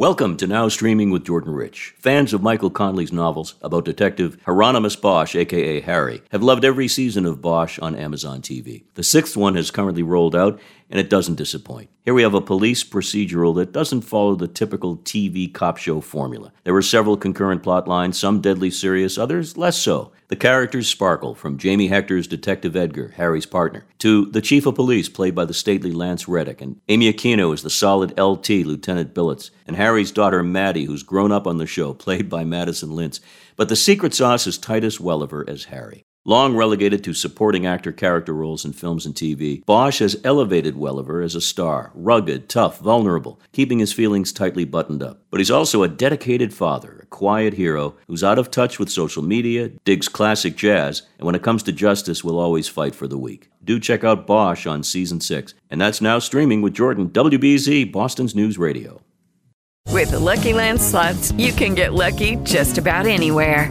Welcome to Now Streaming with Jordan Rich. Fans of Michael Connelly's novels about Detective Hieronymus Bosch, aka Harry, have loved every season of Bosch on Amazon TV. The sixth one has currently rolled out, and it doesn't disappoint. Here we have a police procedural that doesn't follow the typical TV cop show formula. There are several concurrent plot lines, some deadly serious, others less so. The characters sparkle from Jamie Hector's Detective Edgar, Harry's partner, to the Chief of Police, played by the stately Lance Reddick, and Amy Aquino is the solid LT, Lieutenant Billets, and Harry's daughter Maddie, who's grown up on the show, played by Madison Lintz. But the secret sauce is Titus Welliver as Harry. Long relegated to supporting actor character roles in films and TV, Bosch has elevated Welliver as a star, rugged, tough, vulnerable, keeping his feelings tightly buttoned up. But he's also a dedicated father, a quiet hero who's out of touch with social media, digs classic jazz, and when it comes to justice, will always fight for the weak. Do check out Bosch on season 6. And that's now streaming with Jordan, WBZ, Boston's News Radio. With the Lucky Land slots, you can get lucky just about anywhere.